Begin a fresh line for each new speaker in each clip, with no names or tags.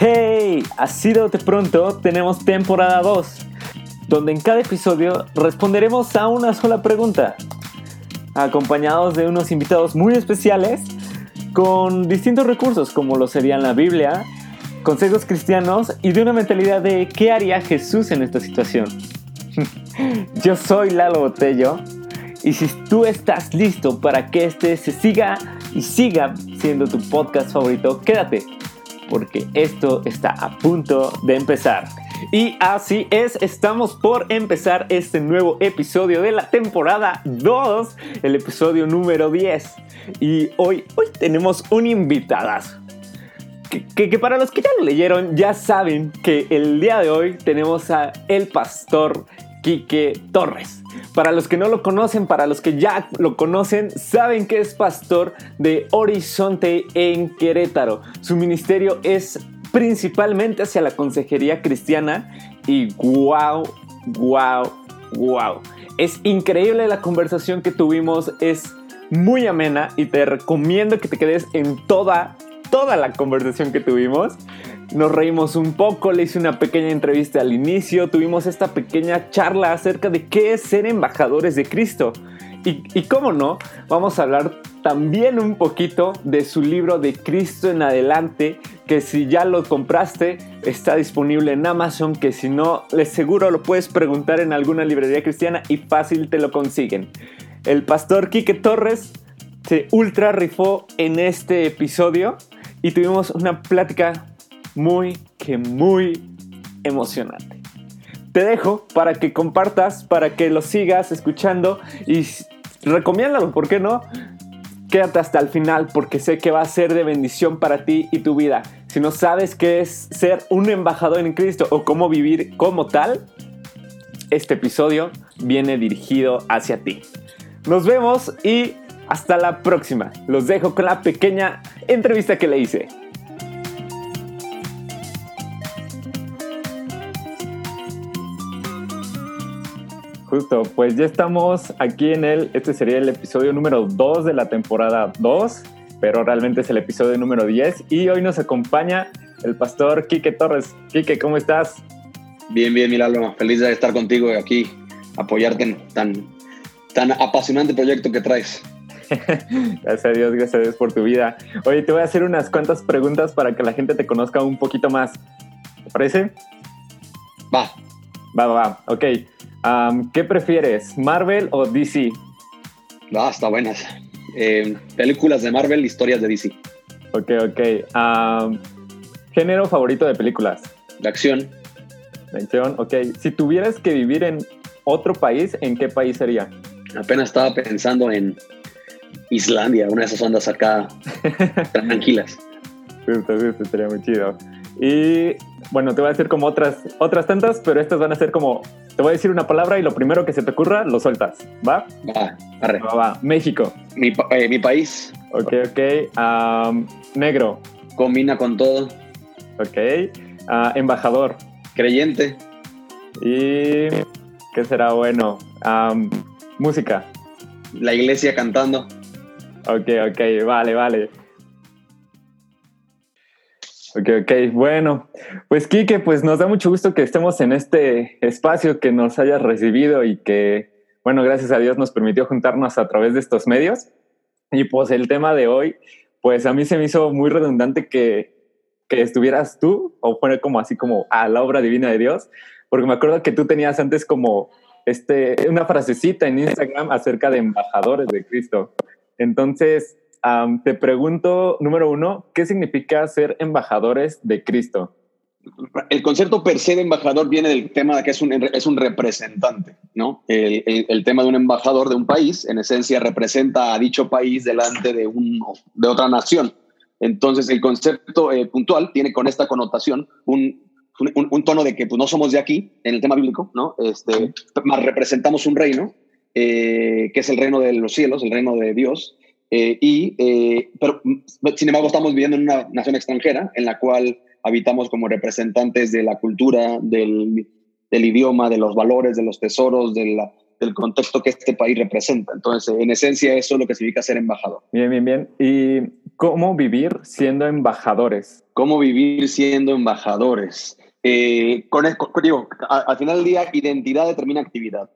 Hey, así de pronto tenemos temporada 2, donde en cada episodio responderemos a una sola pregunta, acompañados de unos invitados muy especiales con distintos recursos como lo serían la Biblia, consejos cristianos y de una mentalidad de qué haría Jesús en esta situación. Yo soy Lalo Botello y si tú estás listo para que este se siga y siga siendo tu podcast favorito, quédate porque esto está a punto de empezar. Y así es, estamos por empezar este nuevo episodio de la temporada 2, el episodio número 10. Y hoy, hoy tenemos un invitadas. Que, que, para los que ya lo leyeron, ya saben que el día de hoy tenemos a el pastor Quique Torres. Para los que no lo conocen, para los que ya lo conocen, saben que es pastor de Horizonte en Querétaro. Su ministerio es principalmente hacia la consejería cristiana y wow, wow, wow. Es increíble la conversación que tuvimos, es muy amena y te recomiendo que te quedes en toda, toda la conversación que tuvimos. Nos reímos un poco, le hice una pequeña entrevista al inicio, tuvimos esta pequeña charla acerca de qué es ser embajadores de Cristo. Y, y cómo no, vamos a hablar también un poquito de su libro de Cristo en adelante, que si ya lo compraste, está disponible en Amazon, que si no, les seguro lo puedes preguntar en alguna librería cristiana y fácil te lo consiguen. El pastor Quique Torres se ultra rifó en este episodio y tuvimos una plática muy, que muy emocionante. Te dejo para que compartas, para que lo sigas escuchando y recomiéndalo, ¿por qué no? Quédate hasta el final porque sé que va a ser de bendición para ti y tu vida. Si no sabes qué es ser un embajador en Cristo o cómo vivir como tal, este episodio viene dirigido hacia ti. Nos vemos y hasta la próxima. Los dejo con la pequeña entrevista que le hice. Justo, pues ya estamos aquí en el, este sería el episodio número 2 de la temporada 2, pero realmente es el episodio número 10 y hoy nos acompaña el pastor Quique Torres. Quique, ¿cómo estás?
Bien, bien, Milalo, feliz de estar contigo aquí, apoyarte en tan, tan apasionante proyecto que traes.
gracias a Dios, gracias a Dios por tu vida. Oye, te voy a hacer unas cuantas preguntas para que la gente te conozca un poquito más. ¿Te parece?
Va.
Va, va, va. Ok. ¿Qué prefieres, Marvel o DC?
Ah, está buenas. Eh, películas de Marvel, historias de DC.
Ok, ok. ¿Género favorito de películas?
De acción.
De acción, ok. Si tuvieras que vivir en otro país, ¿en qué país sería?
Apenas estaba pensando en Islandia, una de esas ondas acá tranquilas.
Justo, justo, sería muy chido. Y bueno, te voy a decir como otras, otras tantas, pero estas van a ser como, te voy a decir una palabra y lo primero que se te ocurra, lo sueltas. ¿Va?
Va, arre.
Va, va. México.
Mi, eh, mi país.
Ok, ok. negro.
Combina con todo.
Ok. Ah, embajador.
Creyente.
Y, ¿qué será bueno? música.
La iglesia cantando.
Ok, ok, vale, vale. Ok, ok, bueno, pues Quique, pues nos da mucho gusto que estemos en este espacio, que nos hayas recibido y que, bueno, gracias a Dios nos permitió juntarnos a través de estos medios. Y pues el tema de hoy, pues a mí se me hizo muy redundante que, que estuvieras tú, o fuera como así como a la obra divina de Dios, porque me acuerdo que tú tenías antes como este, una frasecita en Instagram acerca de embajadores de Cristo. Entonces, te pregunto, número uno, ¿qué significa ser embajadores de Cristo?
El concepto per se de embajador viene del tema de que es un, es un representante, ¿no? El, el, tema de un embajador de un país, en esencia, representa a dicho país delante de, un, de otra nación. Entonces, el concepto eh, puntual tiene con esta connotación un, un, un, tono de que pues, no somos de aquí, en el tema bíblico, ¿no? Este, más representamos un reino, eh, que es el reino de los cielos, el reino de Dios, eh, y, eh, pero, sin embargo, estamos viviendo en una nación extranjera en la cual habitamos como representantes de la cultura, del, del idioma, de los valores, de los tesoros, de la, del contexto que este país representa. Entonces, en esencia, eso es lo que significa ser embajador.
Bien, bien, bien. ¿Y cómo vivir siendo embajadores?
¿Cómo vivir siendo embajadores? Eh, con, digo, al final del día, identidad determina actividad.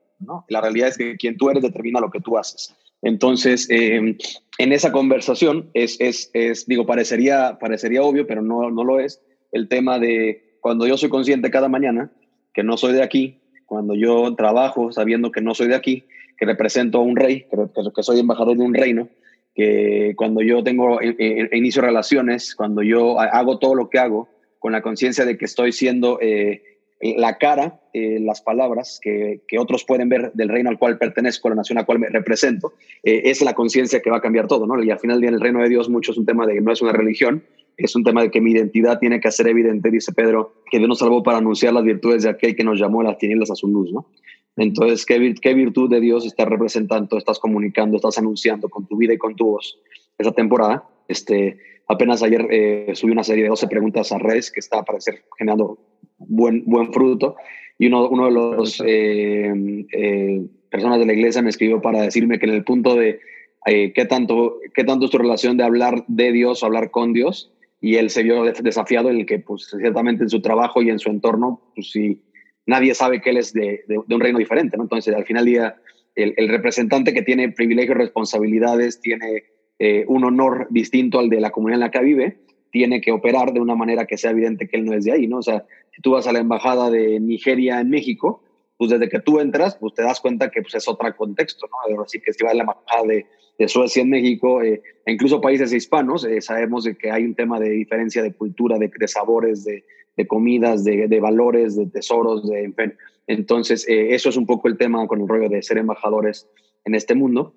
La realidad es que quien tú eres determina lo que tú haces. Entonces, eh, en esa conversación es, es, es, digo, parecería, parecería obvio, pero no, no lo es, el tema de cuando yo soy consciente cada mañana que no soy de aquí, cuando yo trabajo sabiendo que no soy de aquí, que represento a un rey, que, que soy embajador de un reino, que cuando yo tengo, eh, eh, inicio relaciones, cuando yo hago todo lo que hago, con la conciencia de que estoy siendo eh, la cara, las palabras que, que, otros pueden ver del reino al cual pertenezco, la nación a la cual me represento, es la conciencia que va a cambiar todo, ¿no? Y al final del día el reino de Dios mucho es un tema de que no es una religión, es un tema de que mi identidad tiene que ser evidente, dice Pedro, que Dios nos salvó para anunciar las virtudes de aquel que nos llamó a las tinieblas a su luz, ¿no? Entonces, ¿qué, qué virtud de Dios estás representando, estás comunicando, estás anunciando con tu vida y con tu voz esa temporada? Este, Apenas ayer eh, subí una serie de 12 preguntas a redes que está, parecer, generando buen, buen fruto. Y uno, uno de los eh, eh, personas de la iglesia me escribió para decirme que en el punto de qué, tanto, qué tanto es tu relación de hablar de Dios o hablar con Dios, y él se vio desafiado en el que, pues, ciertamente en su trabajo y en su entorno, pues sí, nadie sabe que él es de, de, un reino diferente, ¿no? Entonces, al final día, el, el, representante que tiene privilegios, responsabilidades, tiene eh, un honor distinto al de la comunidad en la que vive, tiene que operar de una manera que sea evidente que él no es de ahí, ¿no? O sea, si tú vas a la embajada de Nigeria en México, pues desde que tú entras, pues te das cuenta que pues, es otro contexto, ¿no? Así que si vas a la embajada de, Suecia en México, eh, e incluso países hispanos, eh, sabemos de que hay un tema de diferencia de cultura, de, sabores, de, comidas, de, de, valores, de tesoros, de, en fin. Entonces, eh, eso es un poco el tema con el rollo de ser embajadores en este mundo.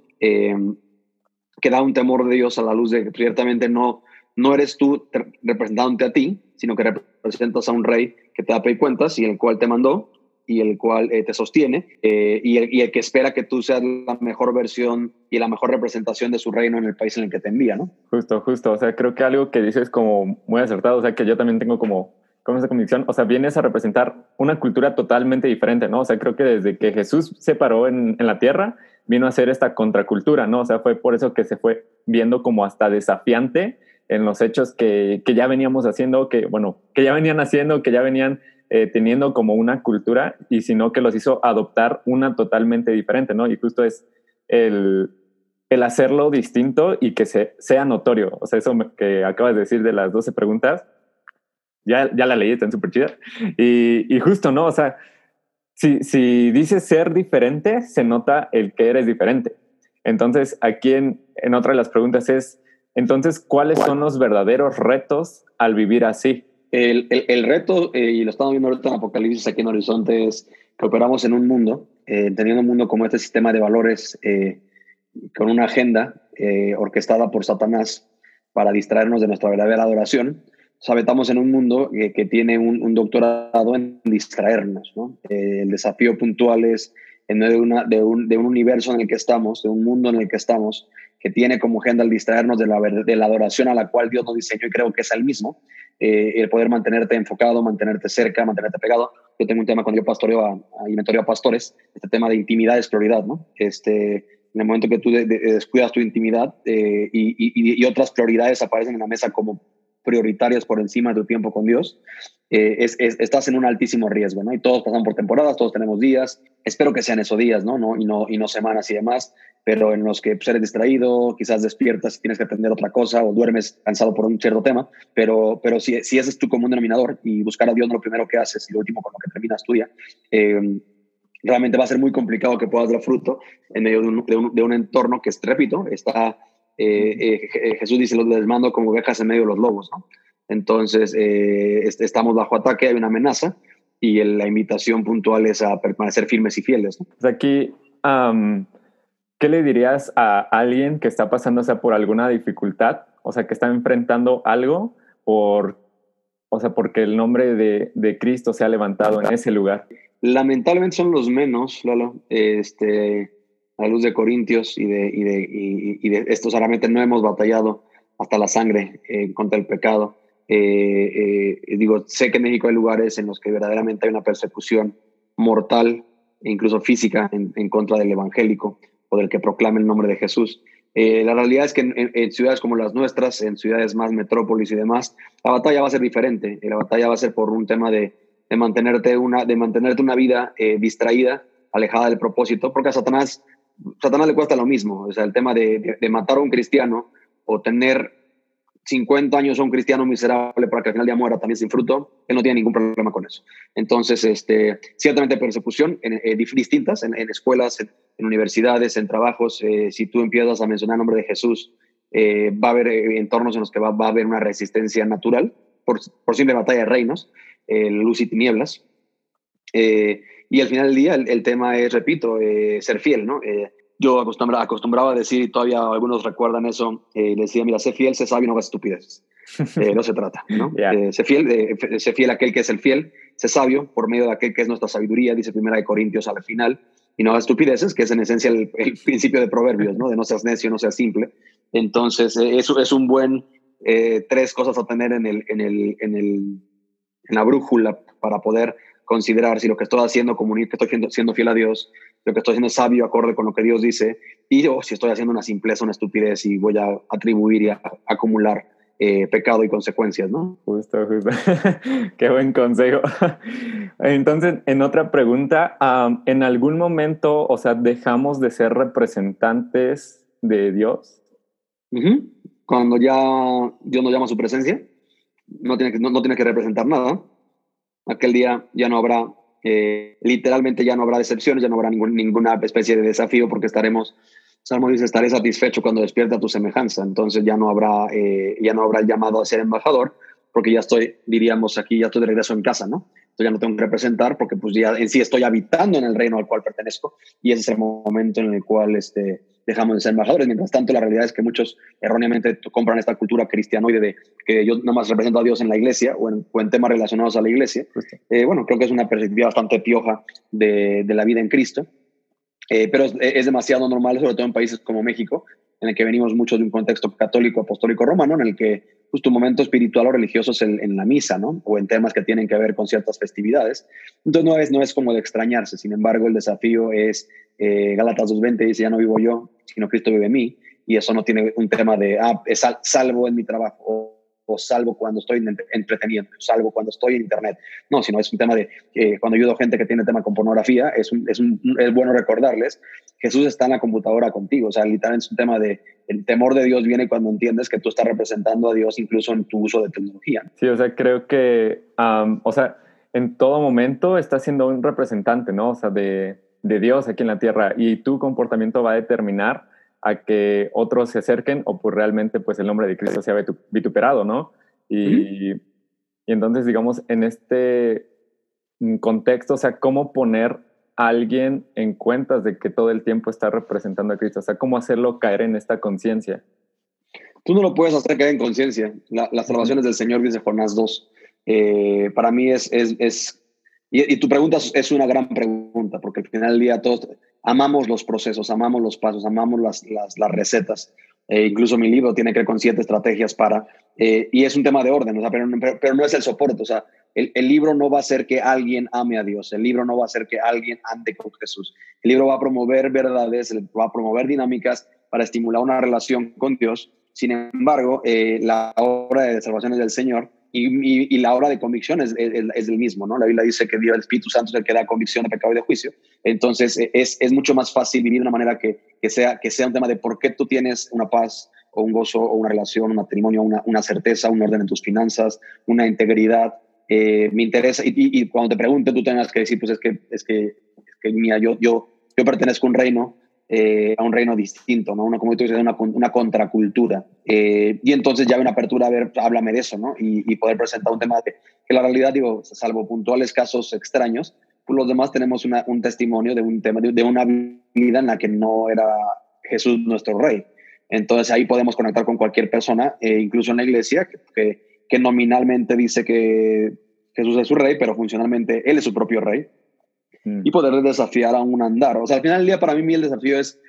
Que da un temor de Dios a la luz de que ciertamente no, no eres tú representándote a ti, sino que representas a un rey que te da pedir cuentas y el cual te mandó y el cual eh, te sostiene eh, y, el, y, el, que espera que tú seas la mejor versión y la mejor representación de su reino en el país en el que te envía, ¿no?
Justo, justo. O sea, creo que algo que dices como muy acertado, o sea, que yo también tengo como, como esa convicción, o sea, vienes a representar una cultura totalmente diferente, ¿no? O sea, creo que desde que Jesús se paró en, la tierra, vino a ser esta contracultura, ¿no? O sea, fue por eso que se fue viendo como hasta desafiante en los hechos que, que ya veníamos haciendo, que, bueno, que ya venían haciendo, que ya venían eh, teniendo como una cultura, y sino que los hizo adoptar una totalmente diferente, ¿no? Y justo es el, el hacerlo distinto y que se, sea notorio. O sea, eso que acabas de decir de las 12 preguntas, ya, ya la leí, están súper chidas. Y, y justo, ¿no? O sea, si, si dices ser diferente, se nota el que eres diferente. Entonces, aquí en, en otra de las preguntas es, entonces, ¿cuáles son los verdaderos retos al vivir así?
El, el, el reto, eh, y lo estamos viendo ahorita en Apocalipsis aquí en Horizonte, es que operamos en un mundo, eh, teniendo un mundo como este sistema de valores, eh, con una agenda eh, orquestada por Satanás para distraernos de nuestra verdadera adoración, sabetamos en un mundo que, tiene un, doctorado en distraernos. ¿no? Eh, el desafío puntual es en de, una, de, un, de, un, universo en el que estamos, de un mundo en el que estamos, que tiene como agenda el distraernos de la, de la adoración a la cual Dios nos diseñó y creo que es el mismo, eh, el poder mantenerte enfocado, mantenerte cerca, mantenerte pegado. Yo tengo un tema cuando yo pastoreo a, a, a pastores, este tema de intimidad es prioridad, ¿no? Este, en el momento que tú de, de, descuidas tu intimidad eh, y, y, otras prioridades aparecen en la mesa como prioritarias por encima de tu tiempo con Dios, eh, es, es, estás en un altísimo riesgo, ¿no? Y todos pasan por temporadas, todos tenemos días, espero que sean esos días, ¿no? y, no y no semanas y demás, pero en los que pues, eres distraído, quizás despiertas y tienes que aprender otra cosa o duermes cansado por un cierto tema, pero, pero si, si ese es tu común denominador y buscar a Dios lo primero que haces y lo último con lo que terminas tu día, eh, realmente va a ser muy complicado que puedas dar fruto en medio de un, de un, de un entorno que, repito, está eh, eh, Jesús dice, los les mando como ovejas en medio de los lobos, ¿no? Entonces, eh, estamos bajo ataque, hay una amenaza y el, la invitación puntual es a permanecer firmes y fieles. ¿no?
Pues aquí, um, ¿qué le dirías a alguien que está pasándose por alguna dificultad? O sea, que está enfrentando algo por, o sea, porque el nombre de, de Cristo se ha levantado en ese lugar.
Lamentablemente son los menos, Lalo. Este, a la luz de Corintios y de, y de, y, y de esto, solamente no hemos batallado hasta la sangre eh, contra el pecado. Eh, eh, digo, sé que en México hay lugares en los que verdaderamente hay una persecución mortal incluso física, en, contra del evangélico o del que proclame el nombre de Jesús. Eh, la realidad es que en, ciudades como las nuestras, en ciudades más metrópolis y demás, la batalla va a ser diferente. la batalla va a ser por un tema de, mantenerte, una, de mantenerte una vida distraída, alejada del propósito, porque Satanás, Satanás le cuesta lo mismo. O sea, el tema de, de matar a un cristiano o tener 50 años a un cristiano miserable para que al final ya muera también sin fruto, él no tiene ningún problema con eso. Entonces, este, ciertamente persecución en, eh, distintas, en, escuelas, en, universidades, en trabajos. Eh, si tú empiezas a mencionar el nombre de Jesús, eh, va a haber entornos en los que va, a haber una resistencia natural por, por simple batalla de reinos, luz y tinieblas. Y al final del día, el, el tema es, repito, ser fiel, ¿no? yo acostumbraba, acostumbraba a decir, y todavía algunos recuerdan eso, eh, decía, mira, sé fiel, sé sabio, no hagas estupideces. Eh, no se trata, ¿no? Eh, sé, fiel, eh, sé fiel a aquel que es el fiel, sé sabio por medio de aquel que es nuestra sabiduría, dice Primera de Corintios al final, y no hagas estupideces, que es en esencia el, principio de Proverbios, ¿no? De no seas necio, no seas simple. Entonces, eso es un buen, tres cosas a tener en, el, en, el, en, el, en la brújula para poder considerar si lo que estoy haciendo, comunico que estoy siendo fiel a Dios, lo que estoy haciendo es sabio, acorde con lo que Dios dice, y yo si estoy haciendo una simpleza, una estupidez y voy a atribuir y a, acumular eh, pecado y consecuencias, ¿no?
Justo, justo. Qué buen consejo. Entonces, en otra pregunta, ¿en algún momento, o sea, dejamos de ser representantes de Dios?
Cuando ya Dios nos llama a su presencia, no tiene que, no tiene que representar nada. Aquel día ya no habrá eh, literalmente ya no habrá decepciones, ya no habrá ningún, ninguna especie de desafío porque estaremos, Salmo dice, estaré satisfecho cuando despierta tu semejanza. Entonces ya no habrá, eh, ya no habrá el llamado a ser embajador porque ya estoy, diríamos aquí, ya estoy de regreso en casa, ¿no? Entonces ya no tengo que representar porque pues ya en sí estoy habitando en el reino al cual pertenezco y ese es el momento en el cual este, dejamos de ser embajadores. Mientras tanto, la realidad es que muchos erróneamente compran esta cultura cristianoide de que yo nomás represento a Dios en la iglesia o en, temas relacionados a la iglesia. Eh, bueno, creo que es una perspectiva bastante pioja de, la vida en Cristo, eh, pero es, demasiado normal, sobre todo en países como México, en el que venimos mucho de un contexto católico, apostólico, romano, en el que pues, tu momento espiritual o religioso en, la misa, ¿no? O en temas que tienen que ver con ciertas festividades. Entonces no es, no es como de extrañarse, sin embargo el desafío es, eh, Gálatas 2.20 dice, ya no vivo yo, sino Cristo vive en mí, y eso no tiene un tema de, ah, salvo en mi trabajo, salvo cuando estoy entreteniendo, salvo cuando estoy en internet. No, sino es un tema de, eh, cuando ayudo a gente que tiene tema con pornografía, es, es, es bueno recordarles, Jesús está en la computadora contigo, o sea, literalmente es un tema de, el temor de Dios viene cuando entiendes que tú estás representando a Dios incluso en tu uso de tecnología.
Sí, o sea, creo que, o sea, en todo momento estás siendo un representante, ¿no? O sea, de, de Dios aquí en la tierra y tu comportamiento va a determinar a que otros se acerquen o pues realmente pues el nombre de Cristo sea vituperado, ¿no? Y, y entonces, digamos, en este contexto, o sea, cómo poner a alguien en cuentas de que todo el tiempo está representando a Cristo, o sea, cómo hacerlo caer en esta conciencia.
Tú no lo puedes hacer caer en conciencia. La, las salvaciones del Señor, dice Jonás 2. Eh, para mí es, es, es y, tu pregunta es una gran pregunta, porque al final del día todos amamos los procesos, amamos los pasos, amamos las, las, recetas. Eh, incluso mi libro tiene que ver con siete estrategias para, eh, y es un tema de orden, o sea, pero, pero, no es el soporte, o sea, el, el, libro no va a hacer que alguien ame a Dios, el libro no va a hacer que alguien ande con Jesús, el libro va a promover verdades, va a promover dinámicas para estimular una relación con Dios. Sin embargo, eh, la obra de salvación del Señor y, la obra de convicción es, es, el mismo, ¿no? La Biblia dice que Dios, el Espíritu Santo es el que da convicción de pecado y de juicio. Entonces, e, es, es mucho más fácil vivir de una manera que, que, sea, que sea un tema de por qué tú tienes una paz o un gozo o una relación, un matrimonio, una, una certeza, un orden en tus finanzas, una integridad. Eh, me interesa, y, y, cuando te pregunte, tú tengas que decir, pues es que, es que, es que mía, yo, yo, yo pertenezco a un reino eh, a un reino distinto, ¿no? Una, como tú dices, una, una contracultura. Eh, y entonces ya hay una apertura a ver, háblame de eso, ¿no? Y, poder presentar un tema de, que la realidad, digo, salvo puntuales casos extraños, pues los demás tenemos una, un testimonio de un tema, de, una vida en la que no era Jesús nuestro rey. Entonces ahí podemos conectar con cualquier persona, eh, incluso en la iglesia, que, que nominalmente dice que Jesús es su rey, pero funcionalmente Él es su propio rey y poder desafiar a un andar. O sea, al final del día para mí el desafío es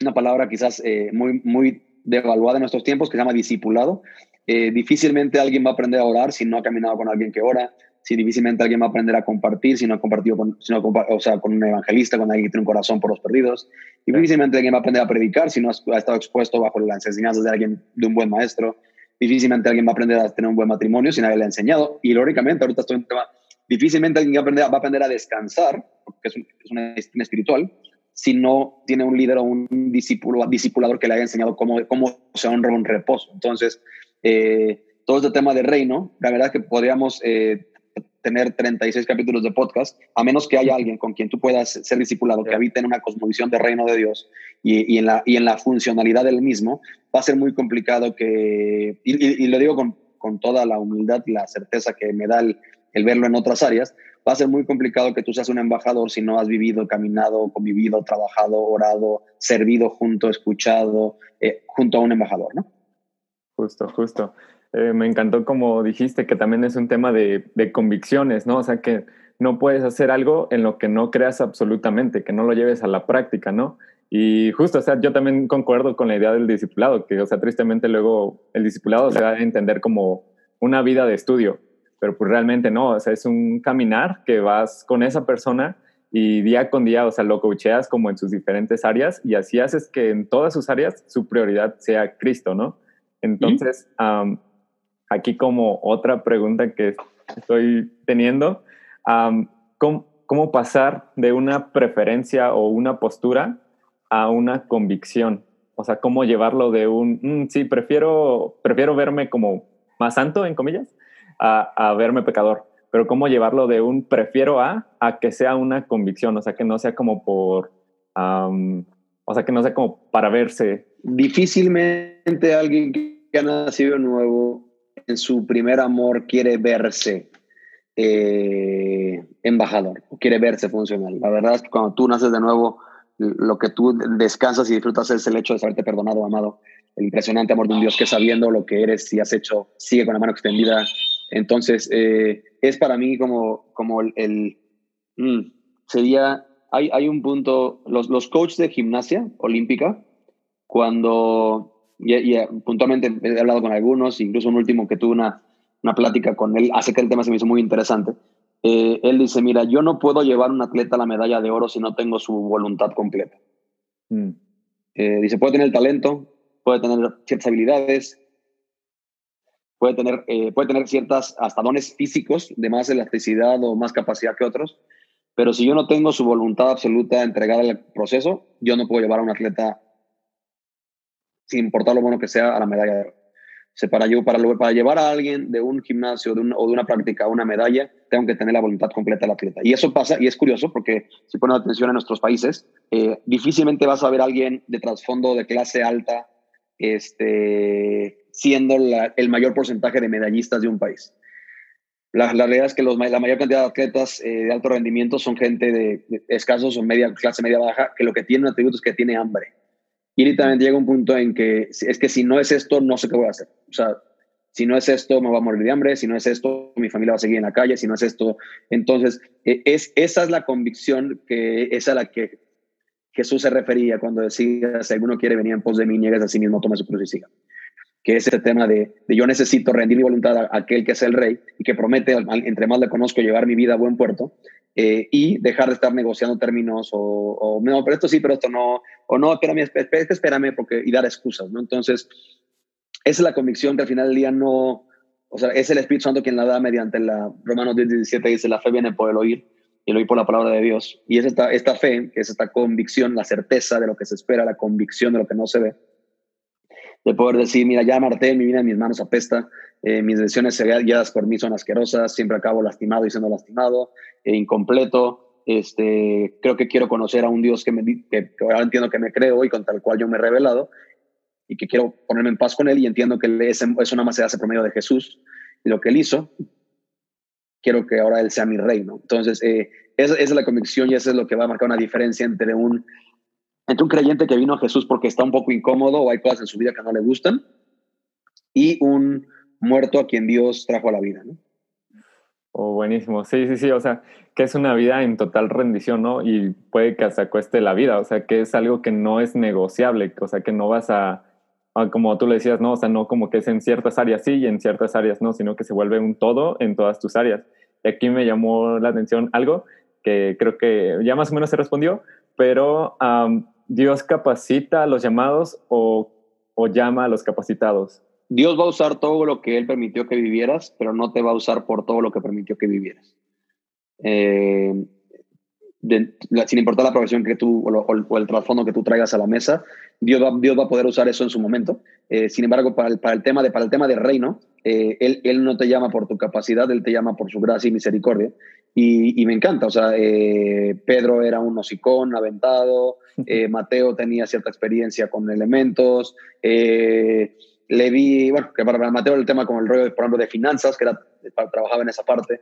una palabra quizás eh, muy, muy devaluada en nuestros tiempos que se llama discipulado. Eh, difícilmente alguien va a aprender a orar si no ha caminado con alguien que ora. si difícilmente alguien va a aprender a compartir si no ha compartido con, si no, o sea, con un evangelista, con alguien que tiene un corazón por los perdidos. Y difícilmente alguien va a aprender a predicar si no ha estado expuesto bajo las enseñanzas de alguien, de un buen maestro. Difícilmente alguien va a aprender a tener un buen matrimonio si nadie le ha enseñado. Y lógicamente, ahorita estoy en un tema, difícilmente alguien va a aprender, va a, aprender a descansar, porque es, un, es disciplina espiritual, si no tiene un líder o un discípulo, discipulador que le haya enseñado cómo, cómo se honra un reposo. Entonces, eh, todo este tema de reino, la verdad es que podríamos eh, tener 36 capítulos de podcast, a menos que haya alguien con quien tú puedas ser discipulado, que habite en una cosmovisión de reino de Dios y, en, la, y en la funcionalidad del mismo, va a ser muy complicado que, y, lo digo con, con, toda la humildad y la certeza que me da el, el, verlo en otras áreas, va a ser muy complicado que tú seas un embajador si no has vivido, caminado, convivido, trabajado, orado, servido junto, escuchado, eh, junto a un embajador, ¿no?
Justo, justo. Eh, me encantó como dijiste que también es un tema de, convicciones, ¿no? O sea, que no puedes hacer algo en lo que no creas absolutamente, que no lo lleves a la práctica, ¿no? Y justo, o sea, yo también concuerdo con la idea del discipulado, que, o sea, tristemente luego el discipulado se va a entender como una vida de estudio, pero pues realmente no, o sea, es un caminar que vas con esa persona y día con día, o sea, lo coacheas como en sus diferentes áreas y así haces que en todas sus áreas su prioridad sea Cristo, ¿no? Entonces, aquí como otra pregunta que estoy teniendo, ¿cómo, pasar de una preferencia o una postura a una convicción? O sea, ¿cómo llevarlo de un, mm, sí, prefiero, prefiero verme como más santo, en comillas, a, verme pecador? Pero ¿cómo llevarlo de un prefiero a a que sea una convicción? O sea, que no sea como por, o sea, que no sea como para verse.
Difícilmente alguien que ha nacido nuevo en su primer amor quiere verse eh, embajador, quiere verse funcional. La verdad es que cuando tú naces de nuevo, lo que tú descansas y disfrutas es el hecho de saberte perdonado, amado. El impresionante amor de un Dios que sabiendo lo que eres y has hecho, sigue con la mano extendida. Entonces, eh, es para mí como, como el... Mm, sería, hay, hay un punto, los, los coaches de gimnasia olímpica, cuando y, puntualmente he hablado con algunos, incluso un último que tuve una, una plática con él, hace que el tema se me hizo muy interesante. Eh, él dice, mira, yo no puedo llevar un atleta a la medalla de oro si no tengo su voluntad completa. Mm. Eh, dice, puede tener talento, puede tener ciertas habilidades, puede tener, eh, puede tener ciertas hasta dones físicos de más elasticidad o más capacidad que otros, pero si yo no tengo su voluntad absoluta entregada al proceso, yo no puedo llevar a un atleta sin importar lo bueno que sea, a la medalla de oro. para, yo, para, para llevar a alguien de un gimnasio de o de una práctica a una medalla, tengo que tener la voluntad completa del atleta. Y eso pasa, y es curioso, porque si pones atención en nuestros países, eh, difícilmente vas a ver a alguien de trasfondo de clase alta este, siendo el mayor porcentaje de medallistas de un país. La, realidad es que los, la mayor cantidad de atletas eh, de alto rendimiento son gente de, escasos o media, clase media baja, que lo que tiene un atributo es que tiene hambre y también llega un punto en que es que si no es esto, no sé qué voy a hacer. O sea, si no es esto, me voy a morir de hambre, si no es esto, mi familia va a seguir en la calle, si no es esto. Entonces, e, es, esa es la convicción que es a la que Jesús se refería cuando decía, si alguno quiere venir en pos de mí, niegues a sí mismo, tome su cruz y siga. Que es ese tema de, de, yo necesito rendir mi voluntad a aquel que es el rey y que promete, entre más le conozco, llevar mi vida a buen puerto. Eh, y dejar de estar negociando términos o, o, no, pero esto sí, pero esto no, o no, espérame, espérame, espérame porque, y dar excusas, ¿no? Entonces, esa es la convicción que al final del día no, o sea, es el Espíritu Santo quien la da mediante la, Romanos 10, 17 dice, la fe viene por el oír y el oír por la palabra de Dios. Y es esta fe, que es esta convicción, la certeza de lo que se espera, la convicción de lo que no se ve, de poder decir, mira, ya marté, mi vida mis manos apesta, eh, mis decisiones guiadas por mí son asquerosas, siempre acabo lastimado y siendo lastimado, e incompleto. Este, creo que quiero conocer a un Dios que, me, que, ahora entiendo que me creo y con tal cual yo me he revelado y que quiero ponerme en paz con él y entiendo que es, es una más se hace por medio de Jesús y lo que él hizo. Quiero que ahora él sea mi rey, ¿no? Entonces, eh, esa, es la convicción y eso es lo que va a marcar una diferencia entre un, entre un creyente que vino a Jesús porque está un poco incómodo o hay cosas en su vida que no le gustan y un muerto a quien Dios trajo a la vida, ¿no?
Oh, buenísimo. Sí, sí, sí. O sea, que es una vida en total rendición, ¿no? Y puede que hasta cueste la vida. O sea, que es algo que no es negociable. O sea, que no vas a, como tú le decías, ¿no? O sea, no como que es en ciertas áreas sí y en ciertas áreas no, sino que se vuelve un todo en todas tus áreas. Y aquí me llamó la atención algo que creo que ya más o menos se respondió, pero ¿Dios capacita a los llamados o, o llama a los capacitados?
Dios va a usar todo lo que Él permitió que vivieras, pero no te va a usar por todo lo que permitió que vivieras. Eh, sin importar la profesión que tú o, el trasfondo que tú traigas a la mesa, Dios va, Dios va a poder usar eso en su momento. Eh, sin embargo, para el, para el, tema de, para el tema del reino, eh, él, él, no te llama por tu capacidad, Él te llama por su gracia y misericordia. Y, y me encanta, o sea, eh, Pedro era un hocicón, aventado, Mateo tenía cierta experiencia con elementos, le vi, bueno, que para Mateo el tema como el rollo, por ejemplo, de finanzas, que era, trabajaba en esa parte.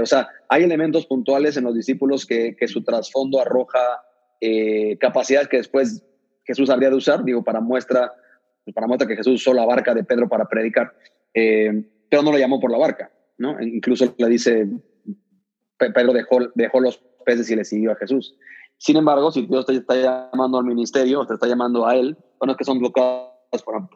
o sea, hay elementos puntuales en los discípulos que, que su trasfondo arroja eh, capacidades que después Jesús habría de usar, digo, para muestra, para muestra que Jesús usó la barca de Pedro para predicar, eh, pero no lo llamó por la barca, ¿no? Incluso le dice, Pedro dejó, dejó los peces y le siguió a Jesús. Sin embargo, si Dios te está llamando al ministerio, te está llamando a él, bueno, es que son bloqueados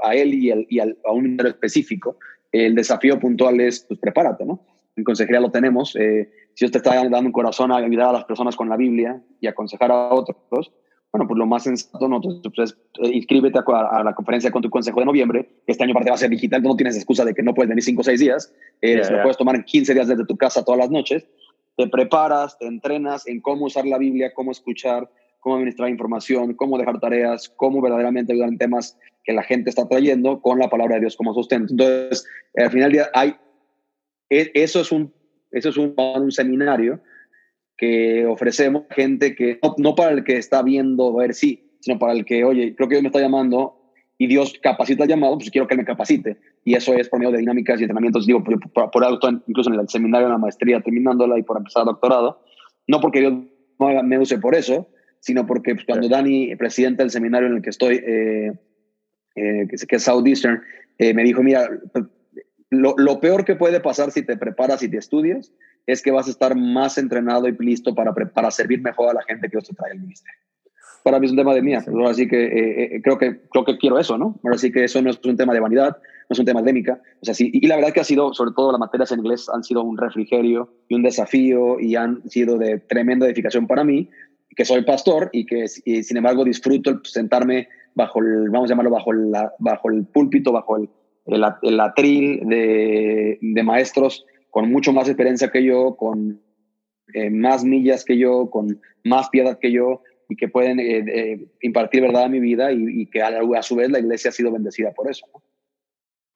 a él y, y a un ministerio específico, el desafío puntual es, pues prepárate, ¿no? En consejería lo tenemos. Eh, si usted está dando un corazón a ayudar a las personas con la Biblia y aconsejar a otros, bueno, pues lo más sensato, ¿no? Entonces, eh, inscríbete a, la conferencia con tu consejo de noviembre. Este año aparte va a ser digital, no tienes excusa de que no puedes venir 5 o 6 días. Eh, Lo puedes tomar en 15 días desde tu casa todas las noches. Te preparas, te entrenas en cómo usar la Biblia, cómo escuchar, cómo administrar información, cómo dejar tareas, cómo verdaderamente ayudar en temas que la gente está trayendo con la palabra de Dios como sustento. Entonces, al final del día, hay, e, eso es un, eso es un, un seminario que ofrecemos a gente que, no, para el que está viendo ver sí, sino para el que, oye, creo que Dios me está llamando y Dios capacita el llamado, pues quiero que me capacite. Y eso es por medio de dinámicas y entrenamientos, digo, por, por, por incluso en el seminario, en la maestría, terminándola y por empezar doctorado. No porque Dios me use por eso, sino porque pues, cuando Dani, presidente del seminario en el que estoy, eh, eh, que, es Southeastern, eh, me dijo, mira, lo, lo, peor que puede pasar si te preparas y te estudias es que vas a estar más entrenado y listo para, para servir mejor a la gente que te trae al ministerio. Para mí es un tema de mía, ahora sí que creo que creo que quiero eso, ¿no? Ahora sí que eso no es un tema de vanidad, no es un tema académica, o sea, sí, y la verdad que ha sido, sobre todo las materias en inglés, han sido un refrigerio y un desafío y han sido de tremenda edificación para mí, que soy pastor y que sin embargo disfruto el sentarme bajo el, vamos a llamarlo, bajo, la, bajo el púlpito, bajo el, el, atril de, de, maestros con mucho más experiencia que yo, con eh, más millas que yo, con más piedad que yo y que pueden eh, eh, impartir verdad a mi vida y, que a, su vez la iglesia ha sido bendecida por eso.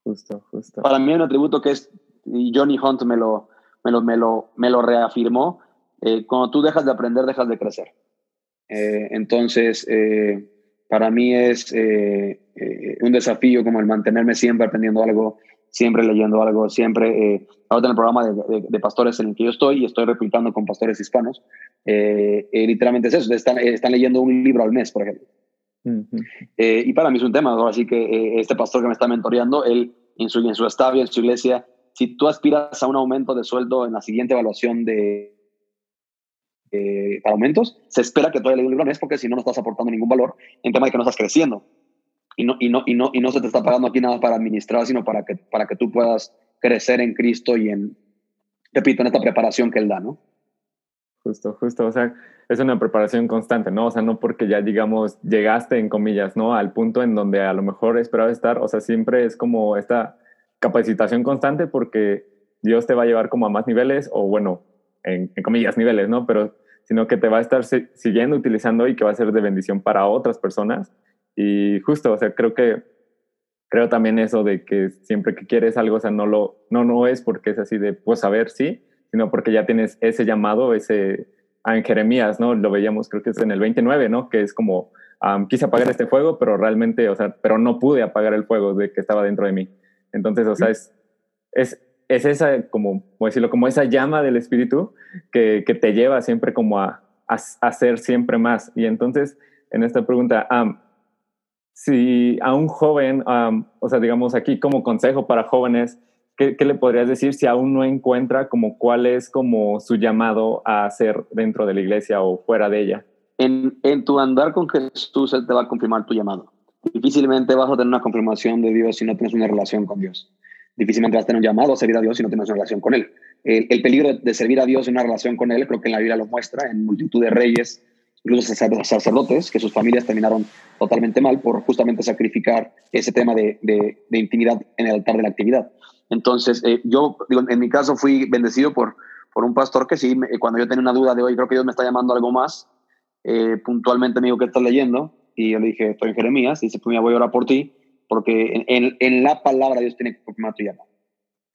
Justo, justo.
Para mí un atributo que es, y Johnny Hunt me lo, me lo, me lo, me lo reafirmó, cuando tú dejas de aprender, dejas de crecer. Eh, entonces, eh, para mí es eh, un desafío como el mantenerme siempre aprendiendo algo, siempre leyendo algo, siempre, ahora en el programa de, pastores en el que yo estoy y estoy replicando con pastores hispanos, literalmente es eso, están, están, leyendo un libro al mes, por ejemplo. y para mí es un tema, así que este pastor que me está mentoreando, él en su, en su en su iglesia, si tú aspiras a un aumento de sueldo en la siguiente evaluación de, eh, para aumentos, se espera que tú hayas leído un libro mes porque si no, no estás aportando ningún valor en tema de que no estás creciendo. Y no, y no, y no, y no se te está pagando aquí nada para administrar, sino para que, para que tú puedas crecer en Cristo y en, repito, en esta preparación que Él da, ¿no?
Justo, justo. O sea, es una preparación constante, ¿no? O sea, no porque ya, digamos, llegaste, en comillas, ¿no? Al punto en donde a lo mejor esperabas estar. O sea, siempre es como esta capacitación constante porque Dios te va a llevar como a más niveles o, bueno, en, comillas, niveles, ¿no? Pero sino que te va a estar siguiendo utilizando y que va a ser de bendición para otras personas. Y justo, o sea, creo que creo también eso de que siempre que quieres algo, o sea, no lo no no es porque es así de pues a ver sí, sino porque ya tienes ese llamado, ese ah, en Jeremías, ¿no? Lo veíamos, creo que es en el 29, ¿no? Que es como quise apagar este fuego, pero realmente, o sea, pero no pude apagar el fuego de que estaba dentro de mí. Entonces, o sea, es, es es esa, como, decirlo, como esa llama del espíritu que, que te lleva siempre como a, a, hacer siempre más. Y entonces, en esta pregunta, si a un joven, o sea, digamos aquí como consejo para jóvenes, ¿qué, ¿qué, le podrías decir si aún no encuentra como cuál es como su llamado a hacer dentro de la iglesia o fuera de ella?
En, en tu andar con Jesús, Él te va a confirmar tu llamado. Difícilmente vas a tener una confirmación de Dios si no tienes una relación con Dios difícilmente vas a tener un llamado a servir a Dios si no tienes una relación con Él. el, peligro de, servir a Dios en una relación con Él, creo que en la Biblia lo muestra, en multitud de reyes, incluso sacerdotes, que sus familias terminaron totalmente mal por justamente sacrificar ese tema de, de, intimidad en el altar de la actividad. Entonces, eh, yo, digo, en mi caso fui bendecido por, por un pastor que sí, cuando yo tenía una duda de hoy, creo que Dios me está llamando algo más, eh, puntualmente me dijo, ¿qué estás leyendo? Y yo le dije, estoy en Jeremías, y dice, pues me voy a orar por ti, porque en, en, la palabra Dios tiene que confirmar tu llamado.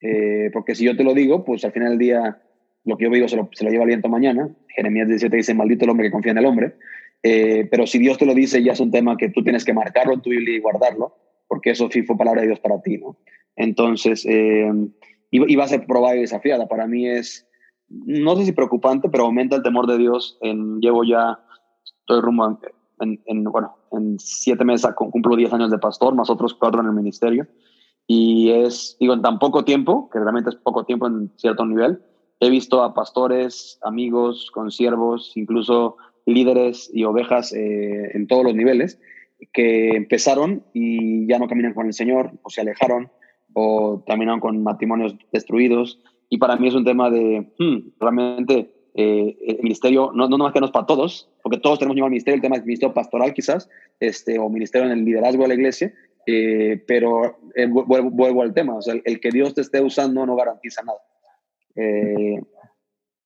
Eh, porque si yo te lo digo, pues al final del día, lo que yo digo se lo, se lo lleva el viento mañana. Jeremías 17 dice, maldito el hombre que confía en el hombre. Eh, pero si Dios te lo dice, ya es un tema que tú tienes que marcarlo en tu Biblia y guardarlo, porque eso sí fue palabra de Dios para ti, ¿no? Entonces, eh, iba, a ser probada y desafiada. Para mí es, no sé si preocupante, pero aumenta el temor de Dios. En, llevo ya, estoy rumbo en, en, bueno, en siete meses cumplo diez años de pastor, más otros cuatro en el ministerio. Y es, digo, en tan poco tiempo, que realmente es poco tiempo en cierto nivel, he visto a pastores, amigos, consiervos, incluso líderes y ovejas eh, en todos los niveles, que empezaron y ya no caminan con el Señor, o se alejaron, o terminaron con matrimonios destruidos. Y para mí es un tema de, hmm, realmente, eh, el ministerio, no, no que no es para todos, porque todos tenemos un mismo ministerio, el tema es ministerio pastoral quizás, este, o ministerio en el liderazgo de la iglesia, eh, pero vuelvo, al tema, o sea, el, que Dios te esté usando no garantiza nada. Eh,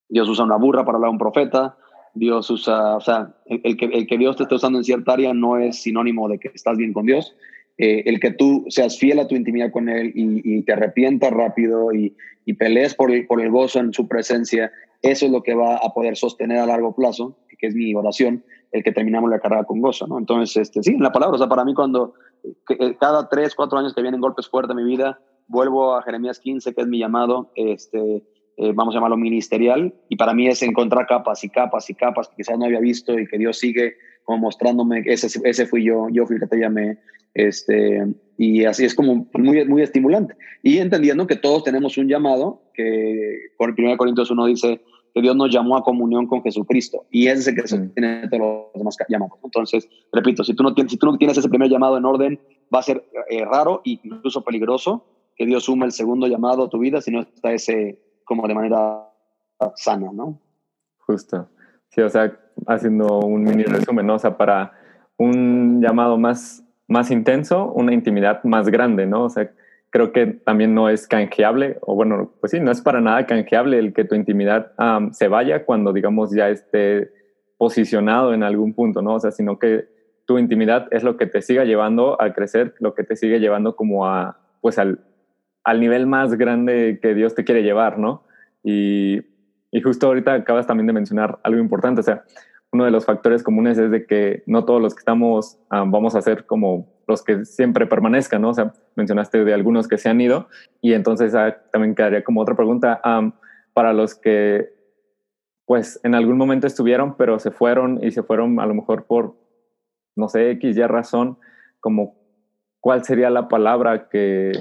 Dios usa una burra para hablar a un profeta, Dios usa, o sea, el, que, el que Dios te esté usando en cierta área no es sinónimo de que estás bien con Dios. el que tú seas fiel a tu intimidad con Él y, te arrepientas rápido y, y pelees por el, por el gozo en su presencia, eso es lo que va a poder sostener a largo plazo, que es mi oración, el que terminamos la carrera con gozo, ¿no? Entonces, este, sí, en la palabra, o sea, para mí cuando eh, cada tres, cuatro años que vienen golpes fuertes en mi vida, vuelvo a Jeremías 15, que es mi llamado, este, eh, vamos a llamarlo ministerial, y para mí es encontrar capas y capas y capas que quizás no había visto y que Dios sigue como mostrándome, ese, ese fui yo, yo fui el que te llamé, este, y así es como muy, muy estimulante. Y entendiendo que todos tenemos un llamado, que con el 1 Corintios 1 dice, que Dios nos llamó a comunión con Jesucristo y ese es el que se mm. tiene todos los demás llamados. Entonces, repito, si tú, no tienes, si tú no tienes ese primer llamado en orden, va a ser eh, raro e incluso peligroso que Dios suma el segundo llamado a tu vida si no está ese como de manera sana, ¿no?
Justo. Sí, o sea, haciendo un mini resumen, ¿no? O sea, para un llamado más, más intenso, una intimidad más grande, ¿no? O sea, creo que también no es canjeable, o bueno, pues sí, no es para nada canjeable el que tu intimidad se vaya cuando, digamos, ya esté posicionado en algún punto, ¿no? O sea, sino que tu intimidad es lo que te siga llevando a crecer, lo que te sigue llevando como a, pues al, al nivel más grande que Dios te quiere llevar, ¿no? Y, y justo ahorita acabas también de mencionar algo importante, o sea, uno de los factores comunes es de que no todos los que estamos vamos a ser como los que siempre permanezcan, ¿no? O sea, mencionaste de algunos que se han ido y entonces ah, también quedaría como otra pregunta para los que pues en algún momento estuvieron pero se fueron y se fueron a lo mejor por no sé, X ya razón, como cuál sería la palabra que,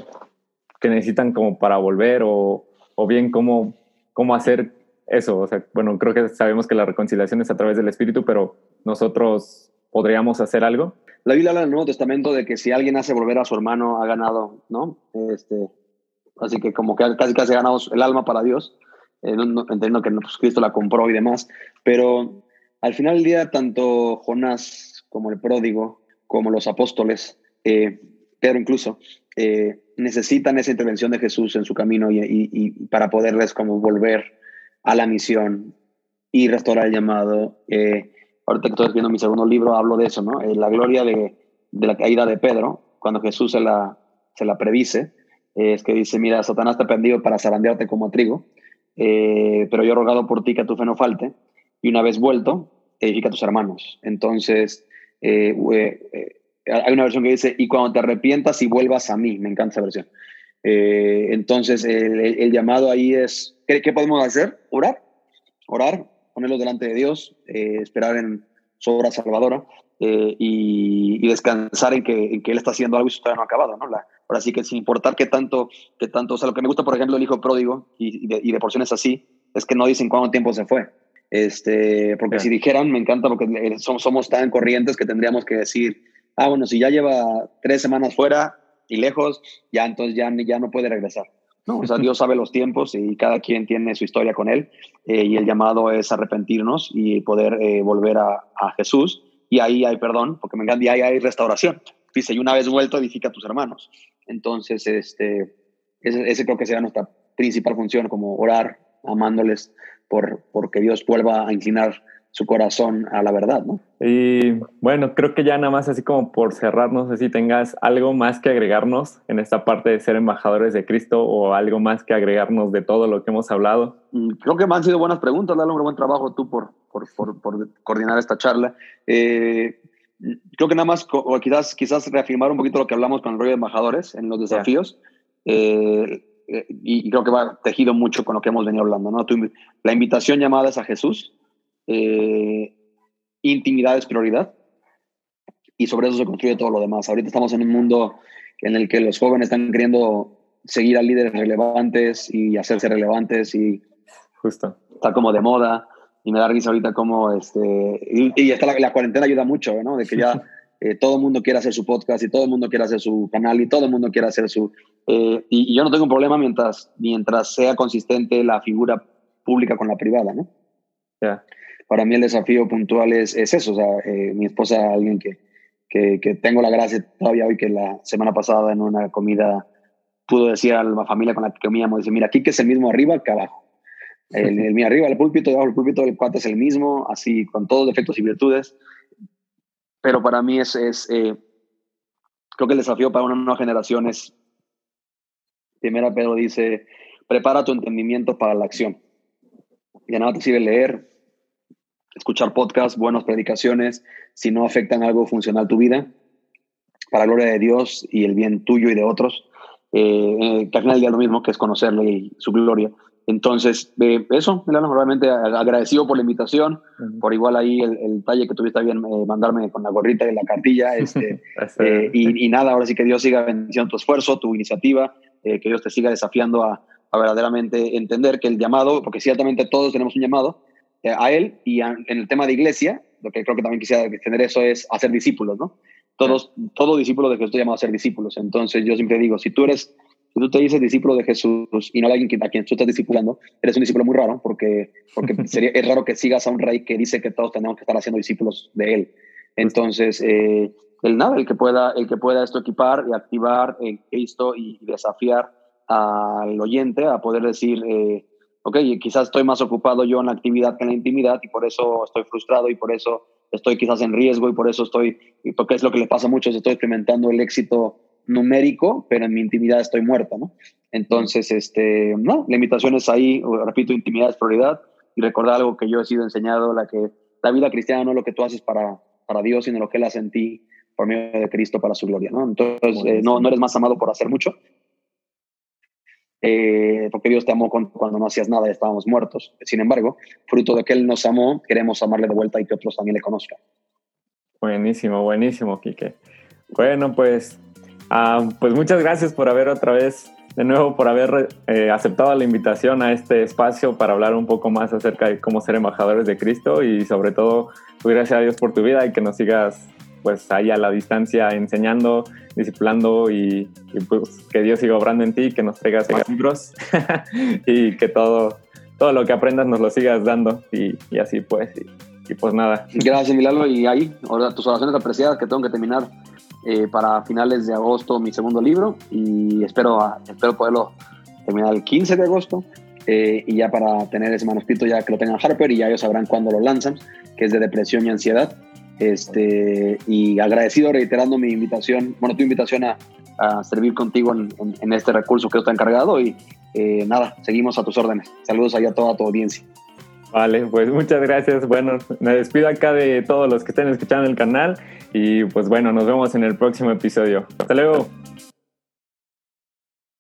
que necesitan como para volver o, o bien cómo, cómo hacer eso. O bueno, creo que sabemos que la reconciliación es a través del Espíritu, pero nosotros podríamos hacer algo.
La Biblia habla en el Nuevo Testamento de que si alguien hace volver a su hermano, ha ganado, ¿no? Este, así que como que casi casi ha ganado el alma para Dios, eh, entiendo que pues, Cristo la compró y demás, pero al final del día, tanto Jonás como el pródigo, como los apóstoles, eh, Pedro incluso, eh, necesitan esa intervención de Jesús en su camino y, para poderles como volver a la misión y restaurar el llamado. Eh, ahorita que estoy escribiendo mi segundo libro, hablo de eso, ¿no? Eh, la gloria de, la caída de Pedro, cuando Jesús se la, se la predice, eh, es que dice, mira, Satanás te ha prendido para zarandearte como trigo, eh, pero yo he rogado por ti que tu fe no falte, y una vez vuelto, edifica a tus hermanos. Entonces, hay una versión que dice, y cuando te arrepientas y vuelvas a mí, me encanta esa versión. entonces, el, el, llamado ahí es, ¿qué, ¿qué, podemos hacer? Orar, orar, ponerlo delante de Dios, eh, esperar en su obra salvadora eh, y, descansar en que, en que, Él está haciendo algo y su todavía no ha acabado. ¿no? La, ahora sí que sin importar qué tanto, qué tanto, o sea, lo que me gusta, por ejemplo, el hijo pródigo y, de, y de, porciones así, es que no dicen cuánto tiempo se fue. Este, porque si dijeran, me encanta porque eh, somos, somos tan corrientes que tendríamos que decir, ah, bueno, si ya lleva tres semanas fuera y lejos, ya entonces ya, ya no puede regresar. ¿no? O sea, Dios sabe los tiempos y cada quien tiene su historia con Él eh, y el llamado es arrepentirnos y poder eh, volver a, a, Jesús y ahí hay perdón, porque me encanta, y ahí hay restauración. Dice, y una vez vuelto, edifica a tus hermanos. Entonces, este, ese, ese creo que será nuestra principal función, como orar, amándoles por, porque Dios vuelva a inclinar su corazón a la verdad, ¿no?
Y bueno, creo que ya nada más así como por cerrar, no sé si tengas algo más que agregarnos en esta parte de ser embajadores de Cristo o algo más que agregarnos de todo lo que hemos hablado.
Mm, creo que me han sido buenas preguntas, Lalo, un buen trabajo tú por, por, por, por coordinar esta charla. Eh, creo que nada más, o quizás, quizás reafirmar un poquito lo que hablamos con el rollo de embajadores en los desafíos. Eh, eh, y, creo que va tejido mucho con lo que hemos venido hablando, ¿no? la invitación llamada es a Jesús, eh, intimidad es prioridad y sobre eso se construye todo lo demás. Ahorita estamos en un mundo en el que los jóvenes están queriendo seguir a líderes relevantes y hacerse relevantes y
justo
está como de moda y me da risa ahorita como este y, y la, la, cuarentena ayuda mucho, ¿no? De que ya eh, todo el mundo quiere hacer su podcast y todo el mundo quiere hacer su canal y todo el mundo quiere hacer su eh, y, y, yo no tengo un problema mientras mientras sea consistente la figura pública con la privada, ¿no?
Yeah
para mí el desafío puntual es, es eso. O sea, eh, mi esposa, alguien que, que, que, tengo la gracia todavía hoy, que la semana pasada en una comida pudo decir a la familia con la que comíamos, dice, mira, aquí que es el mismo arriba que abajo. El, el, arriba, el púlpito, debajo del púlpito del cuate es el mismo, así con todos defectos y virtudes. Pero para mí es, es eh, creo que el desafío para una nueva generación es, primera Pedro dice, prepara tu entendimiento para la acción. Ya nada te sirve leer, escuchar podcasts, buenas predicaciones, si no afectan algo funcional tu vida, para la gloria de Dios y el bien tuyo y de otros, eh, eh que al final día lo mismo, que es conocerle y su gloria. Entonces, eh, eso, Milano, realmente agradecido por la invitación, uh -huh. por igual ahí el, el, talle que tuviste bien eh, mandarme con la gorrita y la cartilla. Este, eh, y, y, nada, ahora sí que Dios siga bendiciendo tu esfuerzo, tu iniciativa, eh, que Dios te siga desafiando a, a, verdaderamente entender que el llamado, porque ciertamente todos tenemos un llamado, eh, a él y a, en el tema de iglesia, lo que creo que también quisiera tener eso es hacer discípulos, ¿no? Todos, todo discípulo de Jesús está llamado a ser discípulos. Entonces yo siempre digo, si tú eres, si tú te dices discípulo de Jesús y no alguien a quien tú estás discipulando, eres un discípulo muy raro porque, porque sería, es raro que sigas a un rey que dice que todos tenemos que estar haciendo discípulos de él. Entonces, eh, el nada, el que pueda, el que pueda esto equipar y activar en Cristo y desafiar al oyente a poder decir, eh, ok, quizás estoy más ocupado yo en la actividad que en la intimidad y por eso estoy frustrado y por eso estoy quizás en riesgo y por eso estoy, porque es lo que le pasa a muchos, estoy experimentando el éxito numérico, pero en mi intimidad estoy muerto, ¿no? Entonces, este, no, la invitación es ahí, repito, intimidad es prioridad y recordar algo que yo he sido enseñado, la que la vida cristiana no es lo que tú haces para, para Dios, sino lo que Él hace en ti por medio de Cristo para su gloria, ¿no? Entonces, eh, no, no eres más amado por hacer mucho, eh, porque Dios te amó cuando no hacías nada y estábamos muertos. Sin embargo, fruto de que Él nos amó, queremos amarle de vuelta y que otros también le conozcan.
Buenísimo, buenísimo, Quique. Bueno, pues, uh, pues muchas gracias por haber otra vez, de nuevo, por haber eh, aceptado la invitación a este espacio para hablar un poco más acerca de cómo ser embajadores de Cristo y sobre todo, pues, gracias a Dios por tu vida y que nos sigas pues ahí a la distancia enseñando, discipulando y, y, pues que Dios siga obrando en ti, que nos traigas más libros y que todo, todo lo que aprendas nos lo sigas dando y, y así pues. Y, pues nada.
Gracias Milalo y ahí, ahora tus oraciones apreciadas que tengo que terminar eh, para finales de agosto mi segundo libro y espero, espero poderlo terminar el 15 de agosto. Eh, y ya para tener ese manuscrito ya que lo tengan Harper y ya ellos sabrán cuándo lo lanzan, que es de depresión y ansiedad. Este, y agradecido reiterando mi invitación, bueno, tu invitación a, a servir contigo en, en, este recurso que está encargado y eh, nada, seguimos a tus órdenes. Saludos allá a toda tu audiencia.
Vale, pues muchas gracias. Bueno, me despido acá de todos los que estén escuchando el canal y pues bueno, nos vemos en el próximo episodio. Hasta luego.